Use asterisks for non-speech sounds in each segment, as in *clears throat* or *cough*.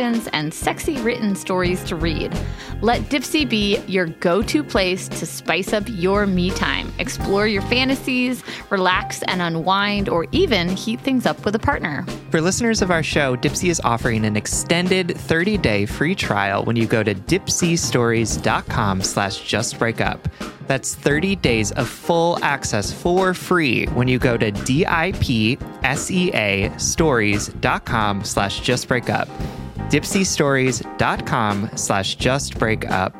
and sexy written stories to read. Let Dipsea be your go to place to spice up your me time. Explore your fantasies, relax and unwind, or even heat things up with a partner. For listeners of our show, Dipsea is offering an extended 30-day free trial when you go to dipseastories.com slash justbreakup. That's 30 days of full access for free when you go to D-I-P-S-E-A stories.com slash justbreakup dipseastories.com slash justbreakup.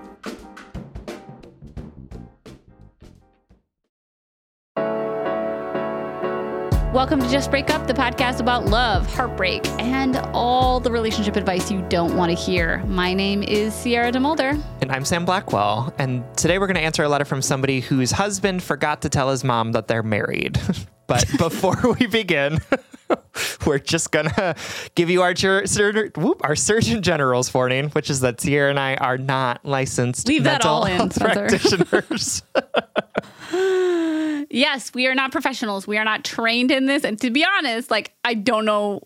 Welcome to Just Break Up, the podcast about love, heartbreak, and all the relationship advice you don't want to hear. My name is Sierra DeMulder. And I'm Sam Blackwell. And today we're going to answer a letter from somebody whose husband forgot to tell his mom that they're married. *laughs* but before *laughs* we begin, *laughs* *laughs* we're just gonna give you our sur- whoop, our Surgeon General's warning, which is that Sierra and I are not licensed Leave that all in, *laughs* practitioners. *laughs* yes, we are not professionals. We are not trained in this. And to be honest, like I don't know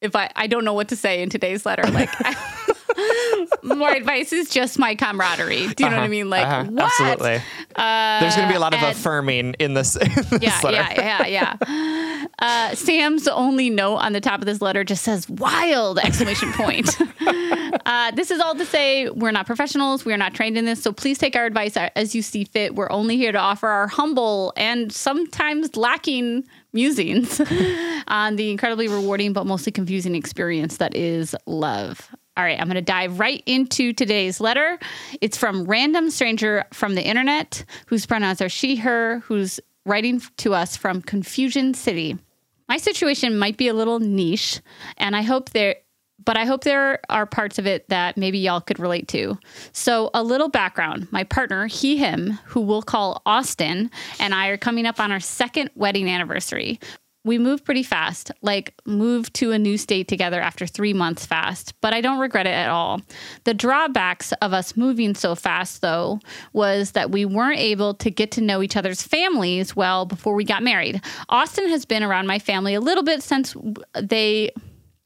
if I I don't know what to say in today's letter. Like. I, more advice is just my camaraderie. Do you know what I mean? Like, uh-huh. what? absolutely. Uh, There's going to be a lot of affirming in this. *laughs* in this yeah, letter. yeah, yeah, yeah. *laughs* Uh, Sam's only note on the top of this letter just says "wild!" exclamation point. *laughs* uh, this is all to say we're not professionals. We are not trained in this, so please take our advice as you see fit. We're only here to offer our humble and sometimes lacking musings on the incredibly rewarding but mostly confusing experience that is love. All right, I'm going to dive right into today's letter. It's from random stranger from the internet whose pronouns are she, her, who's writing to us from Confusion City. My situation might be a little niche, and I hope there but I hope there are parts of it that maybe y'all could relate to. So, a little background my partner, he, him, who we'll call Austin, and I are coming up on our second wedding anniversary. We moved pretty fast, like moved to a new state together after three months fast, but I don't regret it at all. The drawbacks of us moving so fast, though, was that we weren't able to get to know each other's families well before we got married. Austin has been around my family a little bit since they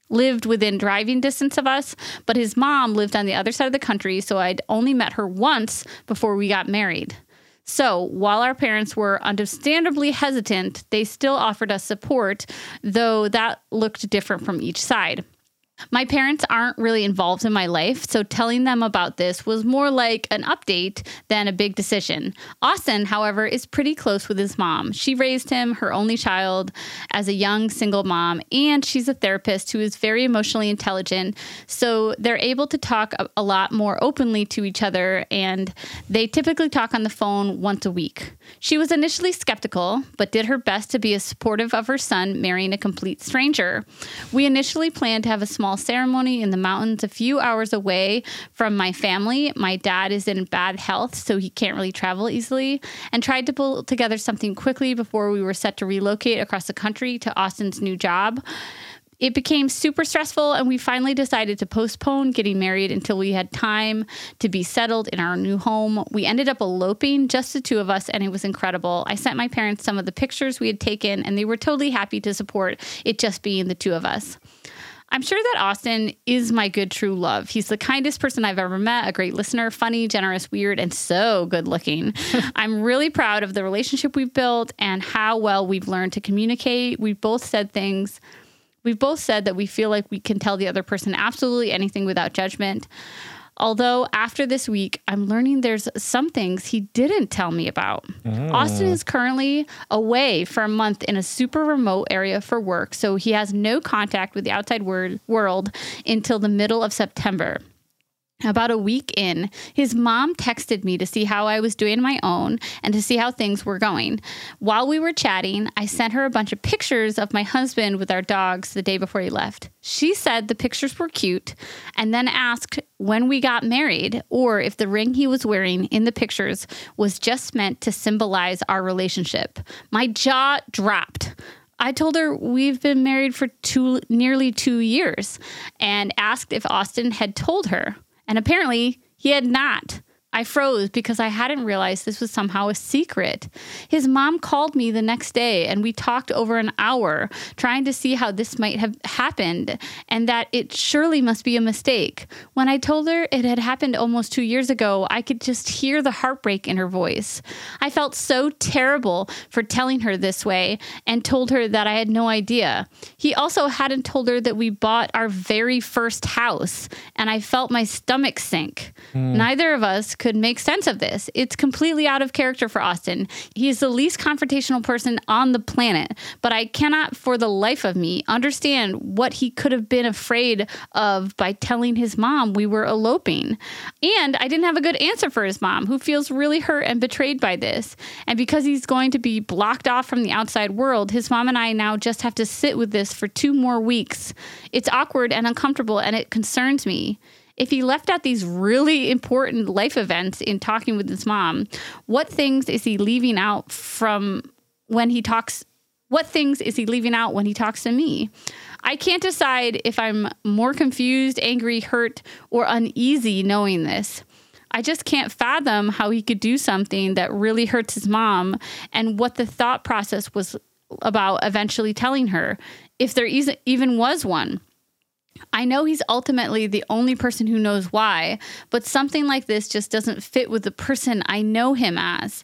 lived within driving distance of us, but his mom lived on the other side of the country, so I'd only met her once before we got married. So, while our parents were understandably hesitant, they still offered us support, though that looked different from each side. My parents aren't really involved in my life, so telling them about this was more like an update than a big decision. Austin, however, is pretty close with his mom. She raised him, her only child, as a young single mom, and she's a therapist who is very emotionally intelligent, so they're able to talk a, lot more openly to each other, and they typically talk on the phone once a week. She was initially skeptical, but did her best to be as supportive of her son marrying a complete stranger. We initially planned to have a small ceremony in the mountains a few hours away from my family. My dad is in bad health, so he can't really travel easily, and tried to pull together something quickly before we were set to relocate across the country to Austin's new job. It became super stressful, and we finally decided to postpone getting married until we had time to be settled in our new home. We ended up eloping, just the two of us, and it was incredible. I sent my parents some of the pictures we had taken, and they were totally happy to support it just being the two of us. I'm sure that Austin is my good true love. He's the kindest person I've ever met, a great listener, funny, generous, weird, and so good looking. *laughs* I'm really proud of the relationship we've built and how well we've learned to communicate. We've both said things We've both said that we feel like we can tell the other person absolutely anything without judgment. Although after this week, I'm learning there's some things he didn't tell me about. Austin mm. is currently away for a month in a super remote area for work, so he has no contact with the outside wor- world until the middle of September. About a week in, his mom texted me to see how I was doing my own and to see how things were going. While we were chatting, I sent her a bunch of pictures of my husband with our dogs the day before he left. She said the pictures were cute and then asked when we got married or if the ring he was wearing in the pictures was just meant to symbolize our relationship. My jaw dropped. I told her we've been married for two nearly 2 years and asked if Austin had told her. And apparently, he had not. I froze because I hadn't realized this was somehow a secret. His mom called me the next day and we talked over an hour trying to see how this might have happened and that it surely must be a mistake. When I told her it had happened almost two years ago, I could just hear the heartbreak in her voice. I felt so terrible for telling her this way and told her that I had no idea. He also hadn't told her that we bought our very first house and I felt my stomach sink. Hmm. Neither of us could make sense of this. It's completely out of character for Austin. He is the least confrontational person on the planet, but I cannot for the life of me understand what he could have been afraid of by telling his mom we were eloping. And I didn't have a good answer for his mom, who feels really hurt and betrayed by this. And because he's going to be blocked off from the outside world, his mom and I now just have to sit with this for two more weeks. It's awkward and uncomfortable, and it concerns me if he left out these really important life events in talking with his mom, what things is he leaving out from when he talks? What things is he leaving out when he talks to me? I can't decide if I'm more confused, angry, hurt, or uneasy knowing this. I just can't fathom how he could do something that really hurts his mom and what the thought process was about eventually telling her, if there even was one. I know he's ultimately the only person who knows why, but something like this just doesn't fit with the person I know him as.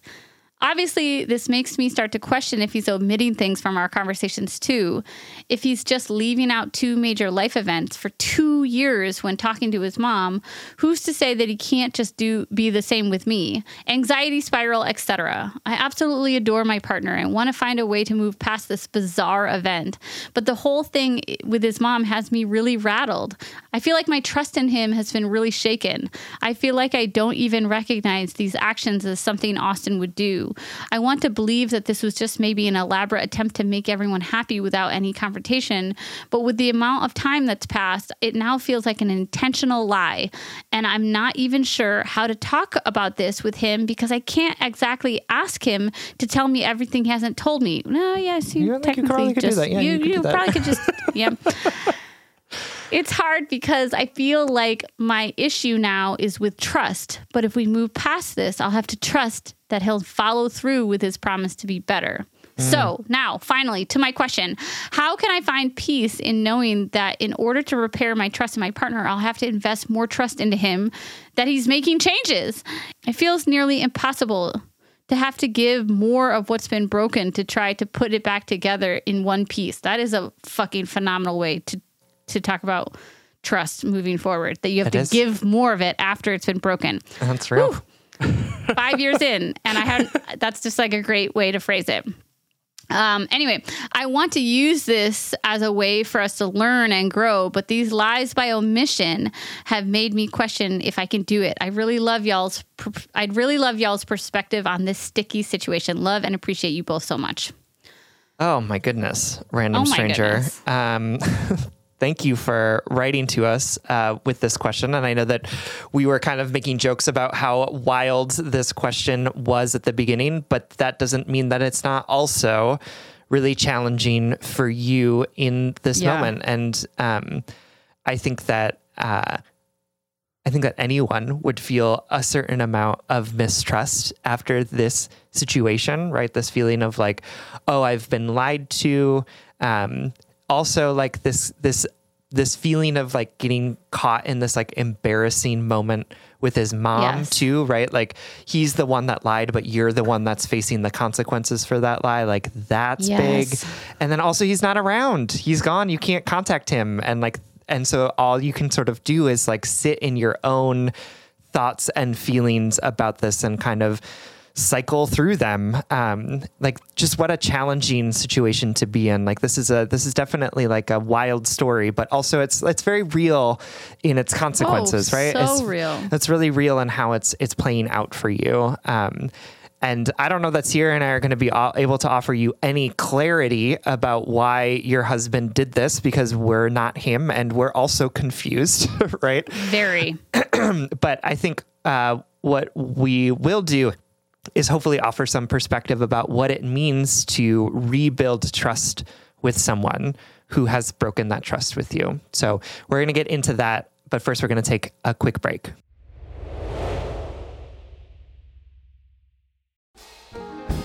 Obviously, this makes me start to question if he's omitting things from our conversations too. If he's just leaving out two major life events for two years when talking to his mom, who's to say that he can't just do be the same with me? Anxiety spiral, etc. I absolutely adore my partner and want to find a way to move past this bizarre event, but the whole thing with his mom has me really rattled. I feel like my trust in him has been really shaken. I feel like I don't even recognize these actions as something Austin would do. I want to believe that this was just maybe an elaborate attempt to make everyone happy without any confrontation. But with the amount of time that's passed, it now feels like an intentional lie. And I'm not even sure how to talk about this with him because I can't exactly ask him to tell me everything he hasn't told me. No, yes, you, You you technically probably could do just. Yeah, you, you could probably could just *laughs* yeah. It's hard because I feel like my issue now is with trust. But if we move past this, I'll have to trust that he'll follow through with his promise to be better. So now, finally, to my question How can I find peace in knowing that in order to repair my trust in my partner, I'll have to invest more trust into him that he's making changes? It feels nearly impossible to have to give more of what's been broken to try to put it back together in one piece. That is a fucking phenomenal way to to talk about trust moving forward. That you have It to is. give more of it after it's been broken. That's real. *laughs* Five years in, and I haven't. That's just like a great way to phrase it. Um, anyway, I want to use this as a way for us to learn and grow, but these lies by omission have made me question if I can do it. I really love y'all's. I'd really love y'all's perspective on this sticky situation. Love and appreciate you both so much. Oh my goodness, random Oh my stranger. goodness. Um, *laughs* thank you for writing to us uh, with this question. And I know that we were kind of making jokes about how wild this question was at the beginning, but that doesn't mean that it's not also really challenging for you in this Yeah. moment. And um, I think that. Uh, I think that anyone would feel a certain amount of mistrust after this situation, right? This feeling of like, oh, I've been lied to. Um, also, like this this this feeling of like getting caught in this like embarrassing moment with his mom Yes. too, right? Like he's the one that lied, but you're the one that's facing the consequences for that lie. Like that's Yes. big. And then also he's not around. He's gone. You can't contact him. And like and so all you can sort of do is like sit in your own thoughts and feelings about this and kind of cycle through them um like just what a challenging situation to be in like this is a this is definitely like a wild story but also it's it's very real in its consequences Oh, right so it's, real. it's really real in how it's it's playing out for you um and I don't know that Sierra and I are going to be able to offer you any clarity about why your husband did this because we're not him and we're also confused, *laughs* right? Very. *clears throat* but I think uh, what we will do is hopefully offer some perspective about what it means to rebuild trust with someone who has broken that trust with you. So we're going to get into that, but first we're going to take a quick break.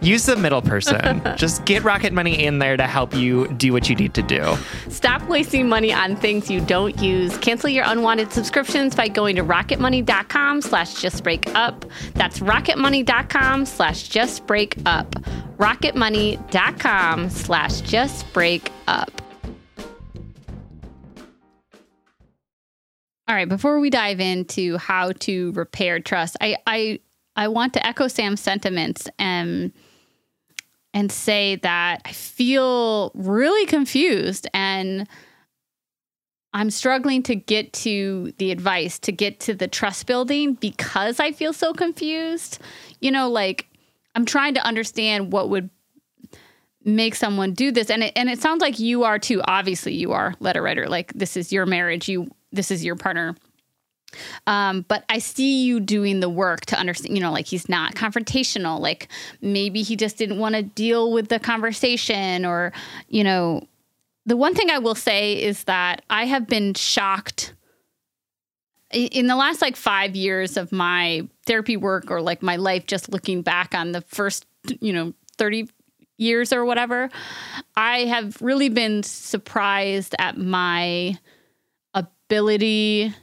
use the middle person. *laughs* just get Rocket Money in there to help you do what you need to do. Stop wasting money on things you don't use. Cancel your unwanted subscriptions by going to rocketmoney.com slash justbreakup. That's rocketmoney.com slash justbreakup. rocketmoney.com slash justbreakup. All right, before we dive into how to repair trust, I I I want to echo Sam's sentiments and and say that I feel really confused and I'm struggling to get to the advice, to get to the trust building because I feel so confused. You know, like I'm trying to understand what would make someone do this. And it, and it sounds like you are too. Obviously you are letter writer. Like this is your marriage. You this is your partner um, but I see you doing the work to understand, you know, like he's not confrontational. Like maybe he just didn't want to deal with the conversation, or, you know, the one thing I will say is that I have been shocked in the last like five years of my therapy work or like my life, just looking back on the first, you know, 30 years or whatever, I have really been surprised at my ability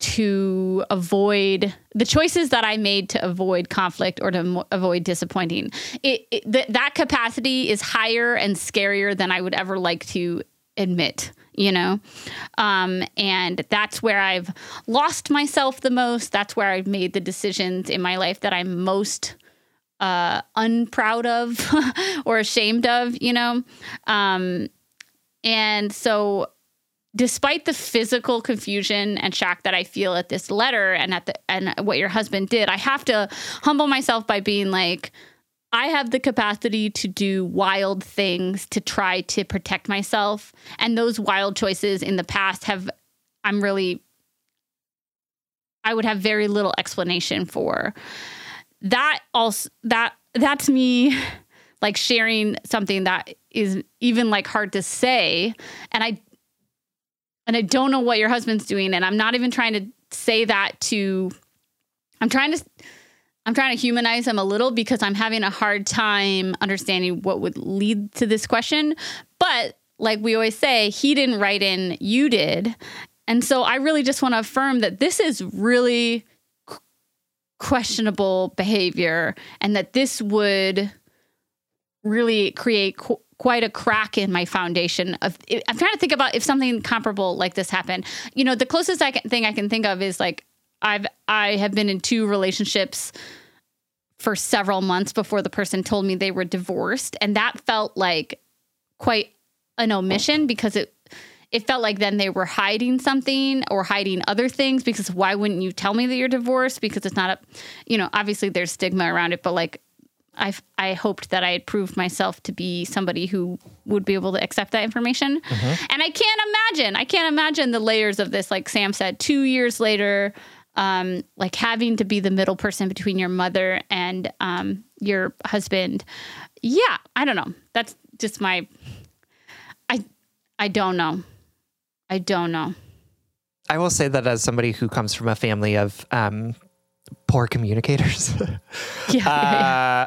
to avoid the choices that I made to avoid conflict or to mo- avoid disappointing. It, it th- that capacity is higher and scarier than I would ever like to admit. You know, um, and that's where I've lost myself the most. That's where I've made the decisions in my life that I'm most uh, unproud of *laughs* or ashamed of. You know, um, and so despite the physical confusion and shock that I feel at this letter and at the and what your husband did, I have to humble myself by being like I have the capacity to do wild things to try to protect myself and those wild choices in the past have I'm really I would have very little explanation for. That also that that's me like sharing something that is even like hard to say and I and I don't know what your husband's doing. And I'm not even trying to say that to, I'm trying to, I'm trying to humanize him a little because I'm having a hard time understanding what would lead to this question. But like we always say, he didn't write in, you did. And so I really just want to affirm that this is really questionable behavior and that this would really create qu- quite a crack in my foundation of I'm trying to think about if something comparable like this happened. You know, the closest I can, thing I can think of is like I've I have been in two relationships for several months before the person told me they were divorced and that felt like quite an omission because it it felt like then they were hiding something or hiding other things because why wouldn't you tell me that you're divorced because it's not a you know obviously there's stigma around it but like I I hoped that I had proved myself to be somebody who would be able to accept that information. Mm-hmm. And I can't imagine, I can't imagine the layers of this. Like Sam said, two years later, um, like having to be the middle person between your mother and um, your husband. Yeah, I don't know. That's just my. I I don't know. I don't know. I will say that as somebody who comes from a family of um, poor communicators. *laughs* yeah, uh, yeah,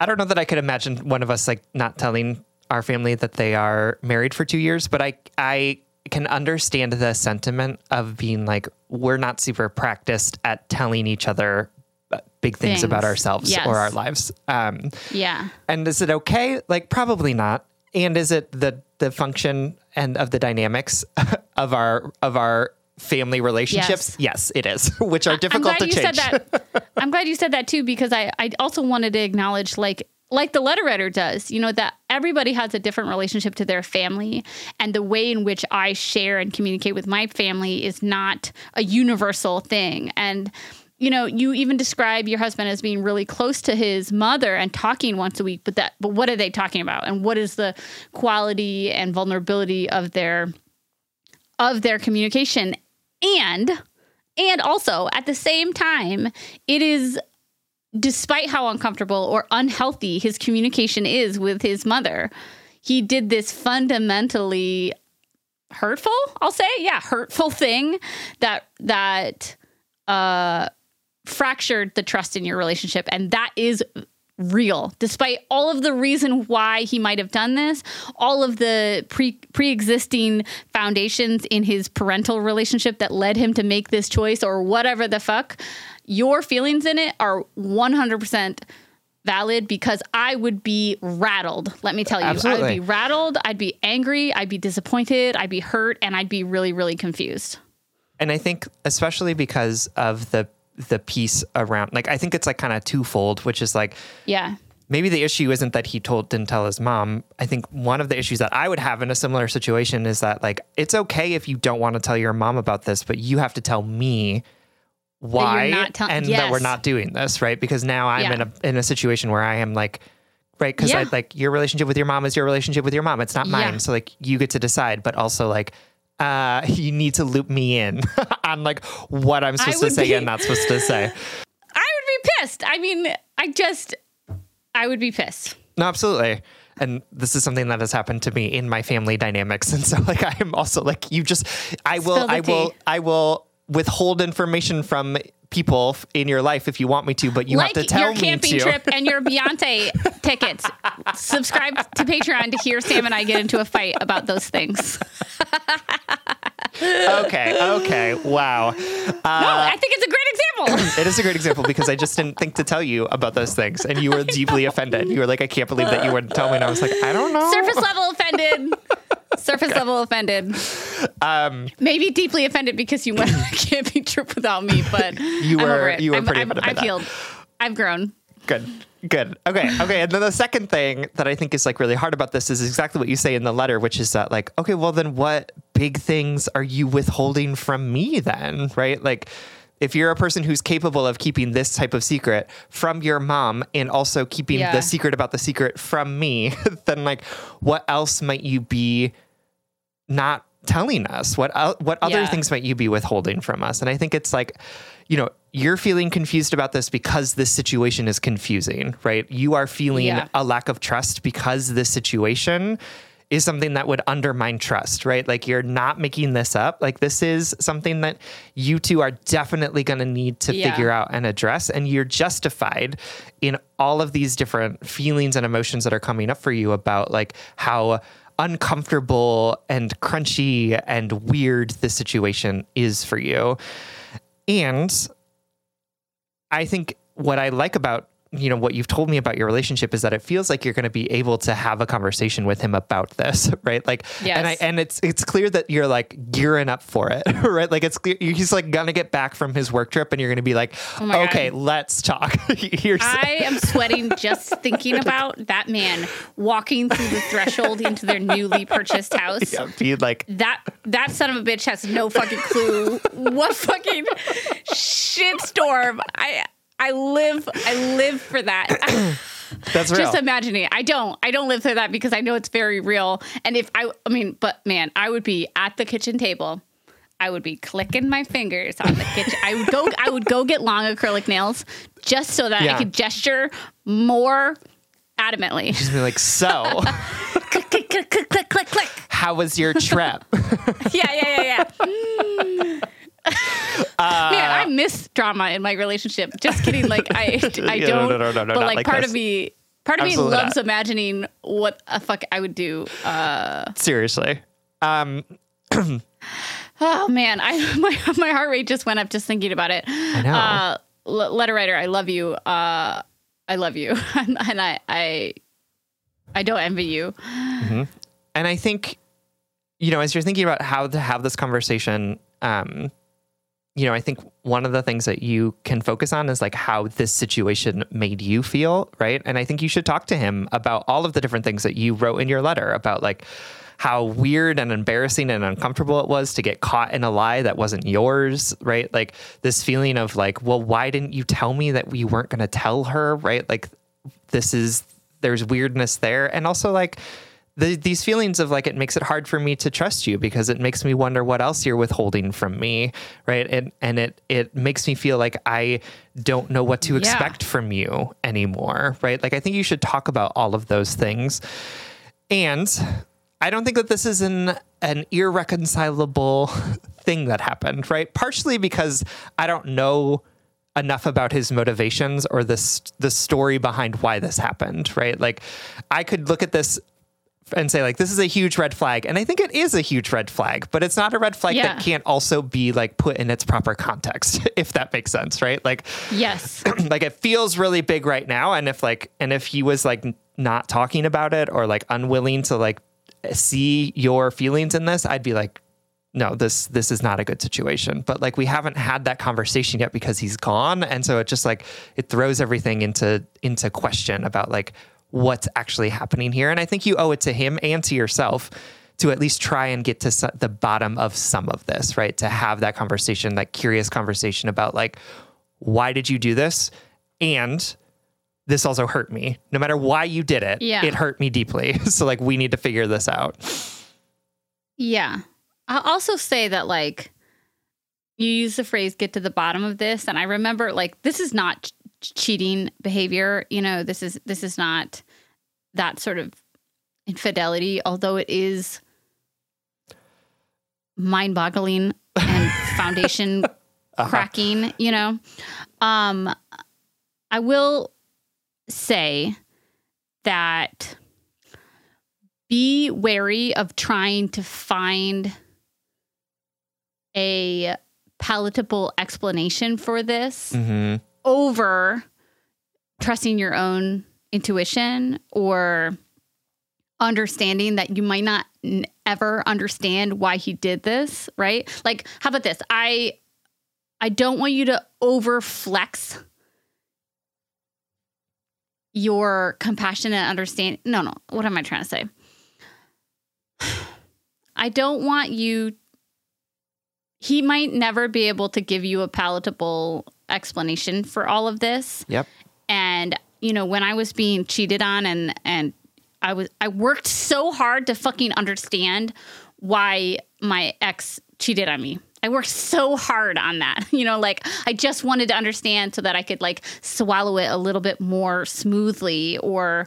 I don't know that I could imagine one of us like not telling our family that they are married for two years, but I I can understand the sentiment of being like we're not super practiced at telling each other uh, big things, things. about ourselves yes. or our lives. Um, yeah. And is it okay? Like probably not. And is it the the function and of the dynamics *laughs* of our of our family relationships? Yes, yes it is, *laughs* which are difficult to change. *laughs* I'm glad you said that too, because I, I also wanted to acknowledge like like the letter writer does, you know, that everybody has a different relationship to their family. And the way in which I share and communicate with my family is not a universal thing. And, you know, you even describe your husband as being really close to his mother and talking once a week, but that but what are they talking about? And what is the quality and vulnerability of their of their communication? And and also at the same time, it is despite how uncomfortable or unhealthy his communication is with his mother, he did this fundamentally hurtful, I'll say, yeah, hurtful thing that that uh fractured the trust in your relationship. And that is real despite all of the reason why he might have done this all of the pre pre-existing foundations in his parental relationship that led him to make this choice or whatever the fuck your feelings in it are 100% valid because I would be rattled. Let me tell you, Absolutely. I would be rattled, I'd be angry, I'd be disappointed, I'd be hurt and I'd be really really confused. And I think especially because of the the piece around like I think it's like kind of twofold, which is like yeah, maybe the issue isn't that he told didn't tell his mom. I think one of the issues that I would have in a similar situation is that like it's okay if you don't want to tell your mom about this, but you have to tell me why not tell- and that we're not doing this, right? Because now I'm Yeah. in a in a situation where I am like right because Yeah. Like your relationship with your mom is your relationship with your mom. It's not mine. Yeah. So like you get to decide, but also like uh you need to loop me in *laughs* on like what I'm supposed to say be- and not supposed to say. *laughs* I would be pissed. I mean, I just, I would be pissed. No, absolutely. And this is something that has happened to me in my family dynamics. *laughs* And so like I am also like you just I will I will. I will withhold information from people in your life if you want me to, but you like have to tell your me camping to. trip and your Beyonce *laughs* tickets. Subscribe to Patreon to hear Sam and I get into a fight about those things. okay, okay. Wow. no, uh, I think it's a great example. It is a great example because I just didn't think to tell you about those things and you were deeply offended. You were like, I can't believe that you wouldn't tell me. And I was like, I don't know. Surface level offended. *laughs* Surface level offended. Um, Maybe deeply offended because you went on a *laughs* camping trip without me, but You I'm were- you were I'm, pretty I'm, I've healed. I've grown. Good. Good. Okay. Okay. And then the second thing that I think is like really hard about this is exactly what you say in the letter, which is that like, okay, well then what big things are you withholding from me then? Right? Like if you're a person who's capable of keeping this type of secret from your mom and also keeping Yeah. the secret about the secret from me, *laughs* then like what else might you be not telling us? What el- what other Yeah. things might you be withholding from us? And I think it's like, you know, you're feeling confused about this because this situation is confusing, right? You are feeling Yeah. a lack of trust because this situation is something that would undermine trust, right? Like you're not making this up. Like this is something that you two are definitely going to need to Yeah. figure out and address and you're justified in all of these different feelings and emotions that are coming up for you about like how uncomfortable and crunchy and weird this situation is for you. And I think what I like about you know what you've told me about your relationship is that it feels like you're going to be able to have a conversation with him about this, *laughs* right? Like, Yes. and I and it's it's clear that you're like gearing up for it, *laughs* right? Like it's clear he's like gonna get back from his work trip, and you're gonna be like, Oh my God. okay, let's talk. *laughs* Here's I am sweating just thinking about that man walking through the threshold into their newly purchased house. yeah, be like, That that son of a bitch has no fucking clue what fucking shitstorm. I I live I live for that. *coughs* that's real. Just imagining. I don't. I don't live through that because I know it's very real. And if I, I mean, but man, I would be at the kitchen table. I would be clicking my fingers on the kitchen. I would go. I would go get long acrylic nails just so that Yeah. I could gesture more adamantly. Just be like, so click, *laughs* click, click, click, click, click, click. how was your trip? *laughs* Yeah, yeah, yeah, yeah. Mm. *laughs* *laughs* Man, I miss drama in my relationship. Just kidding. Like I, *laughs* *laughs* I don't. no, no, no, no, but like, like part this. of me, part of Absolutely me loves not. imagining what a fuck I would do. Uh, Seriously. Um, *clears throat* Oh man, I my my heart rate just went up just thinking about it. I know. Uh, l- letter writer, I love you. Uh, I love you, and, and I I I don't envy you. And I think, you know, as you're thinking about how to have this conversation, um, you know, I think one of the things that you can focus on is like how this situation made you feel, right? And I think you should talk to him about all of the different things that you wrote in your letter about like how weird and embarrassing and uncomfortable it was to get caught in a lie that wasn't yours, right? Like this feeling of like, well, why didn't you tell me that we weren't going to tell her, right? Like this is there's weirdness there and also like the, these feelings of like it makes it hard for me to trust you because it makes me wonder what else you're withholding from me right and and it it makes me feel like i don't know what to expect from you anymore right like i think you should talk about all of those things and I don't think that this is an an irreconcilable *laughs* thing that happened, right? Partially because I don't know enough about his motivations or this the story behind why this happened, right? Like I could look at this and say like this is a huge red flag and I think it is a huge red flag, but it's not a red flag Yeah. that can't also be like put in its proper context *laughs* if that makes sense, right? Like Yes, *clears throat* like it feels really big right now and if like and if he was like not talking about it or like unwilling to like see your feelings in this i'd be like no, this this is not a good situation. But like we haven't had that conversation yet because he's gone, and so it just like it throws everything into into question about like what's actually happening here. And I think you owe it to him and to yourself to at least try and get to the bottom of some of this, right? To have that conversation, that curious conversation about like why did you do this, and this also hurt me. No matter why you did it, Yeah. it hurt me deeply. *laughs* so like we need to figure this out. Yeah. I'll also say that like you use the phrase get to the bottom of this and I remember like this is not cheating behavior, you know, this is this is not that sort of infidelity although it is mind-boggling and *laughs* foundation cracking, you know. Um I will say that be wary of trying to find a palatable explanation for this hmm over trusting your own intuition or understanding that you might not ever understand why he did this right? Like how about this? I i don't want you to over flex your compassion and understand no no what am i trying to say? *sighs* I don't want you he might never be able to give you a palatable explanation for all of this Yep. and you know when i was being cheated on and and i was i worked so hard to fucking understand why my ex cheated on me i worked so hard on that *laughs* you know like i just wanted to understand so that i could like swallow it a little bit more smoothly or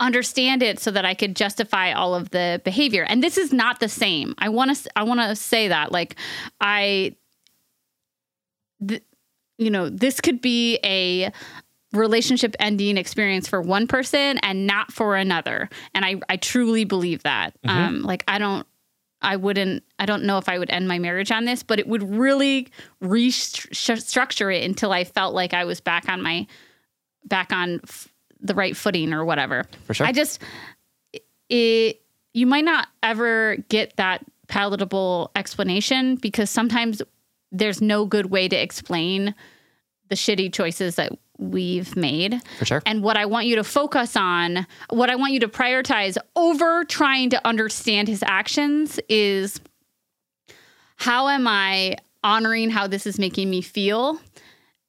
understand it so that I could justify all of the behavior. And this is not the same. I want to I want to say that like I th- you know, this could be a relationship ending experience for one person and not for another. And I I truly believe that. Um like I don't I wouldn't I don't know if I would end my marriage on this, but it would really restructure it until I felt like I was back on my back on f- the right footing or whatever. For sure. I just it you might not ever get that palatable explanation because sometimes there's no good way to explain the shitty choices that we've made. For sure. And what I want you to focus on, what I want you to prioritize over trying to understand his actions is how am I honoring how this is making me feel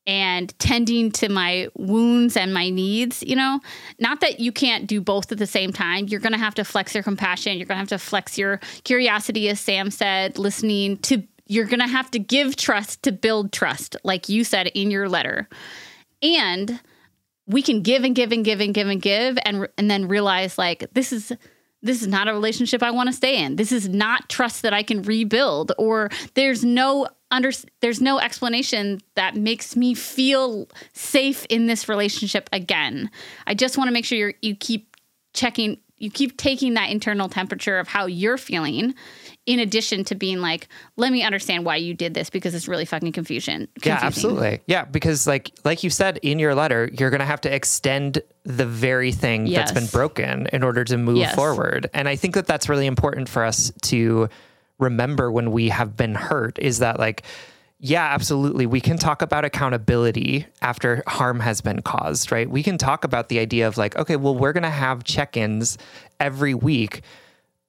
and tending to my wounds and my needs, you know? Not that you can't do both at the same time. You're going to have to flex your compassion, you're going to have to flex your curiosity as Sam said, listening to you're going to have to give trust to build trust, like you said in your letter. And we can give and give and give and give and give and and then realize like this is this is not a relationship I want to stay in. This is not trust that I can rebuild or there's no under there's no explanation that makes me feel safe in this relationship again. I just want to make sure you you keep checking you keep taking that internal temperature of how you're feeling in addition to being like let me understand why you did this because it's really fucking confusion. Yeah, absolutely. Yeah, because like like you said in your letter, you're to have to extend the very thing that's been broken in order to move Yes. forward. And I think that that's really important for us to remember when we have been hurt is that like yeah, absolutely. We can talk about accountability after harm has been caused, right? We can talk about the idea of like, okay, well, we're going to have check ins every week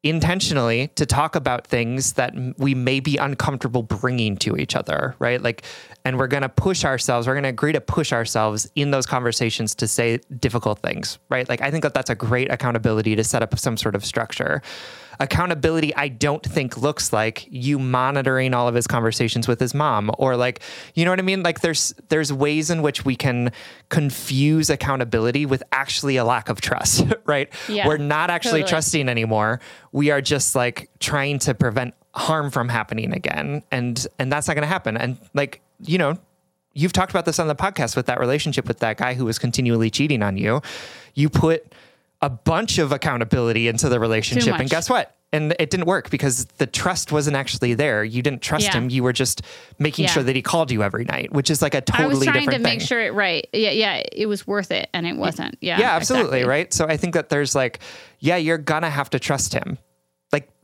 intentionally to talk about things that we may be uncomfortable bringing to each other, right? Like, and we're going to push ourselves, we're going to agree to push ourselves in those conversations to say difficult things, right? Like, I think that that's a great accountability to set up some sort of structure. Accountability, I don't think looks like you monitoring all of his conversations with his mom or like, you know what I mean? Like there's there's ways in which we can confuse accountability with actually a lack of trust, *laughs* right? Yeah, We're not actually totally. trusting anymore. We are just like trying to prevent harm from happening again. And and that's not going to happen. And like, you know, you've talked about this on the podcast with that relationship with that guy who was continually cheating on you. You put a bunch of accountability into the relationship and guess what? And it didn't work because the trust wasn't actually there. You didn't trust Yeah. him. You were just making Yeah. sure that he called you every night, which is like a totally different thing. I was trying to different make thing. sure it right. Yeah, yeah, it was worth it, and it wasn't. Yeah, yeah, absolutely, exactly. right? So I think that there's like, yeah, you're gonna have to trust him.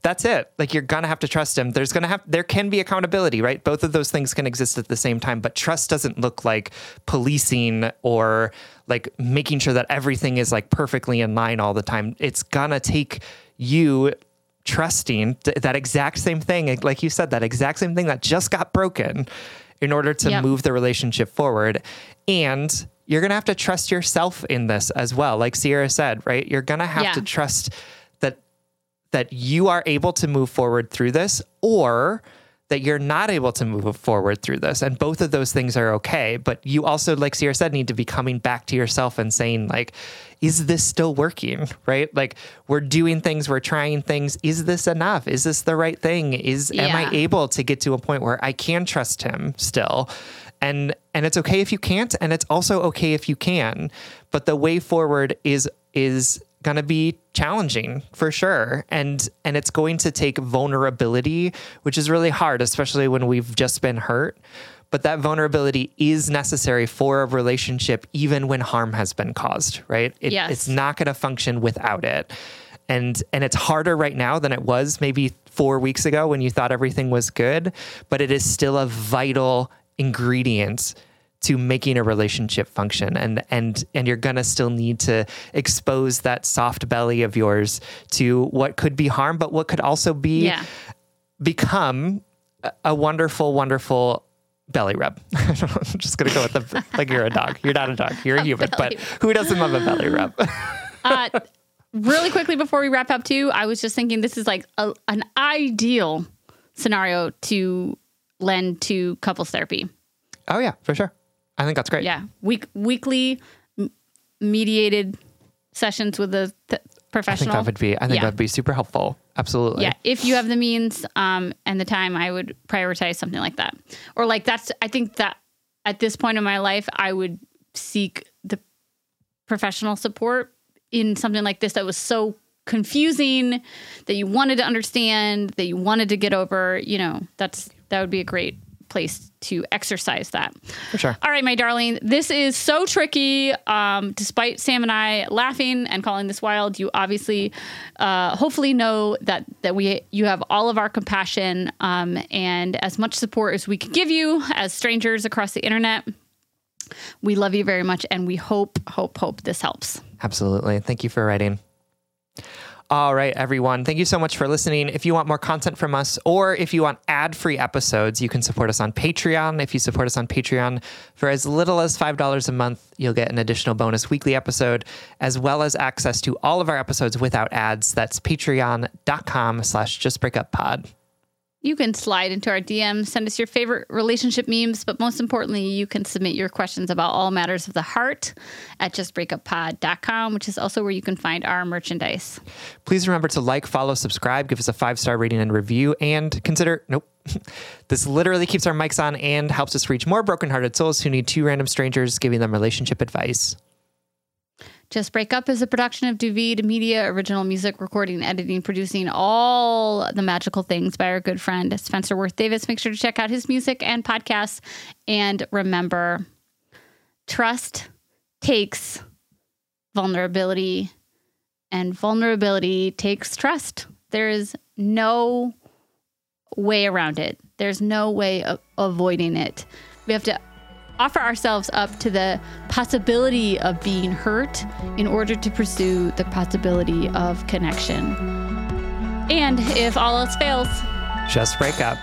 That's it. Like you're gonna have to trust him. There's gonna have there can be accountability, right? Both of those things can exist at the same time, but trust doesn't look like policing or like making sure that everything is like perfectly in line all the time. It's gonna take you trusting th- that exact same thing, like you said, that exact same thing that just got broken in order to Yep. move the relationship forward. And you're going to have to trust yourself in this as well. Like Sierra said, right? You're going to have Yeah. to trust that you are able to move forward through this or that you're not able to move forward through this. And both of those things are okay. But you also, like Sierra said, need to be coming back to yourself and saying, like, is this still working? Right? Like we're doing things, we're trying things. Is this enough? Is this the right thing? Is am I able to get to a point where I can trust him still? And and it's okay if you can't, and it's also okay if you can. But the way forward is is going to be challenging for sure. And and it's going to take vulnerability which is really hard especially when we've just been hurt. But that vulnerability is necessary for a relationship even when harm has been caused right? It, Yes. it's not going to function without it. And and it's harder right now than it was maybe 4 weeks ago when you thought everything was good but it is still a vital ingredient to making a relationship function. And and and you're gonna still need to expose that soft belly of yours to what could be harm but what could also be Yeah. become a, a wonderful wonderful belly rub. *laughs* I'm just gonna go with the like you're a dog. You're not a dog. You're a *laughs* human but who doesn't love a belly rub? *laughs* Uh, really quickly before we wrap up, too, I was just thinking this is like a, an ideal scenario to lend to couples therapy. oh yeah for sure i think that's great Yeah, week weekly m- mediated sessions with a th- i think professional. that would be i think Yeah. that would be super helpful absolutely yeah, if you have the means um, and the time, I would prioritize something like that. Or like that's. I think that at this point in my life, I would seek the professional support in something like this that was so confusing that you wanted to understand, that you wanted to get over. You know, that's that would be a great place to exercise that. for sure All right, my darling, this is so tricky. Um, despite Sam and I laughing and calling this wild, you obviously, uh, hopefully, know that that we you have all of our compassion um, and as much support as we could give you as strangers across the internet. We love you very much, and we hope, hope, hope this helps. Absolutely. Thank you for writing. All right, everyone. Thank you so much for listening. If you want more content from us or if you want ad free episodes, you can support us on Patreon. If you support us on Patreon for as little as $5 a month, you'll get an additional bonus weekly episode as well as access to all of our episodes without ads. That's patreon.com slash justbreakuppod. You can slide into our DMs, send us your favorite relationship memes, but most importantly, you can submit your questions about all matters of the heart at justbreakuppod.com, which is also where you can find our merchandise. Please remember to like, follow, subscribe, give us a five star rating and review, and consider nope. *laughs* this literally keeps our mics on and helps us reach more brokenhearted souls who need two random strangers giving them relationship advice. Just Break Up is a production of Duvid Media, original music, recording, editing, producing, all the magical things by our good friend Spencer Worth Davis. Make sure to check out his music and podcasts. And remember, trust takes vulnerability, and vulnerability takes trust. There is no way around it, there's no way of avoiding it. We have to offer ourselves up to the possibility of being hurt in order to pursue the possibility of connection. And if all else fails, Just break up.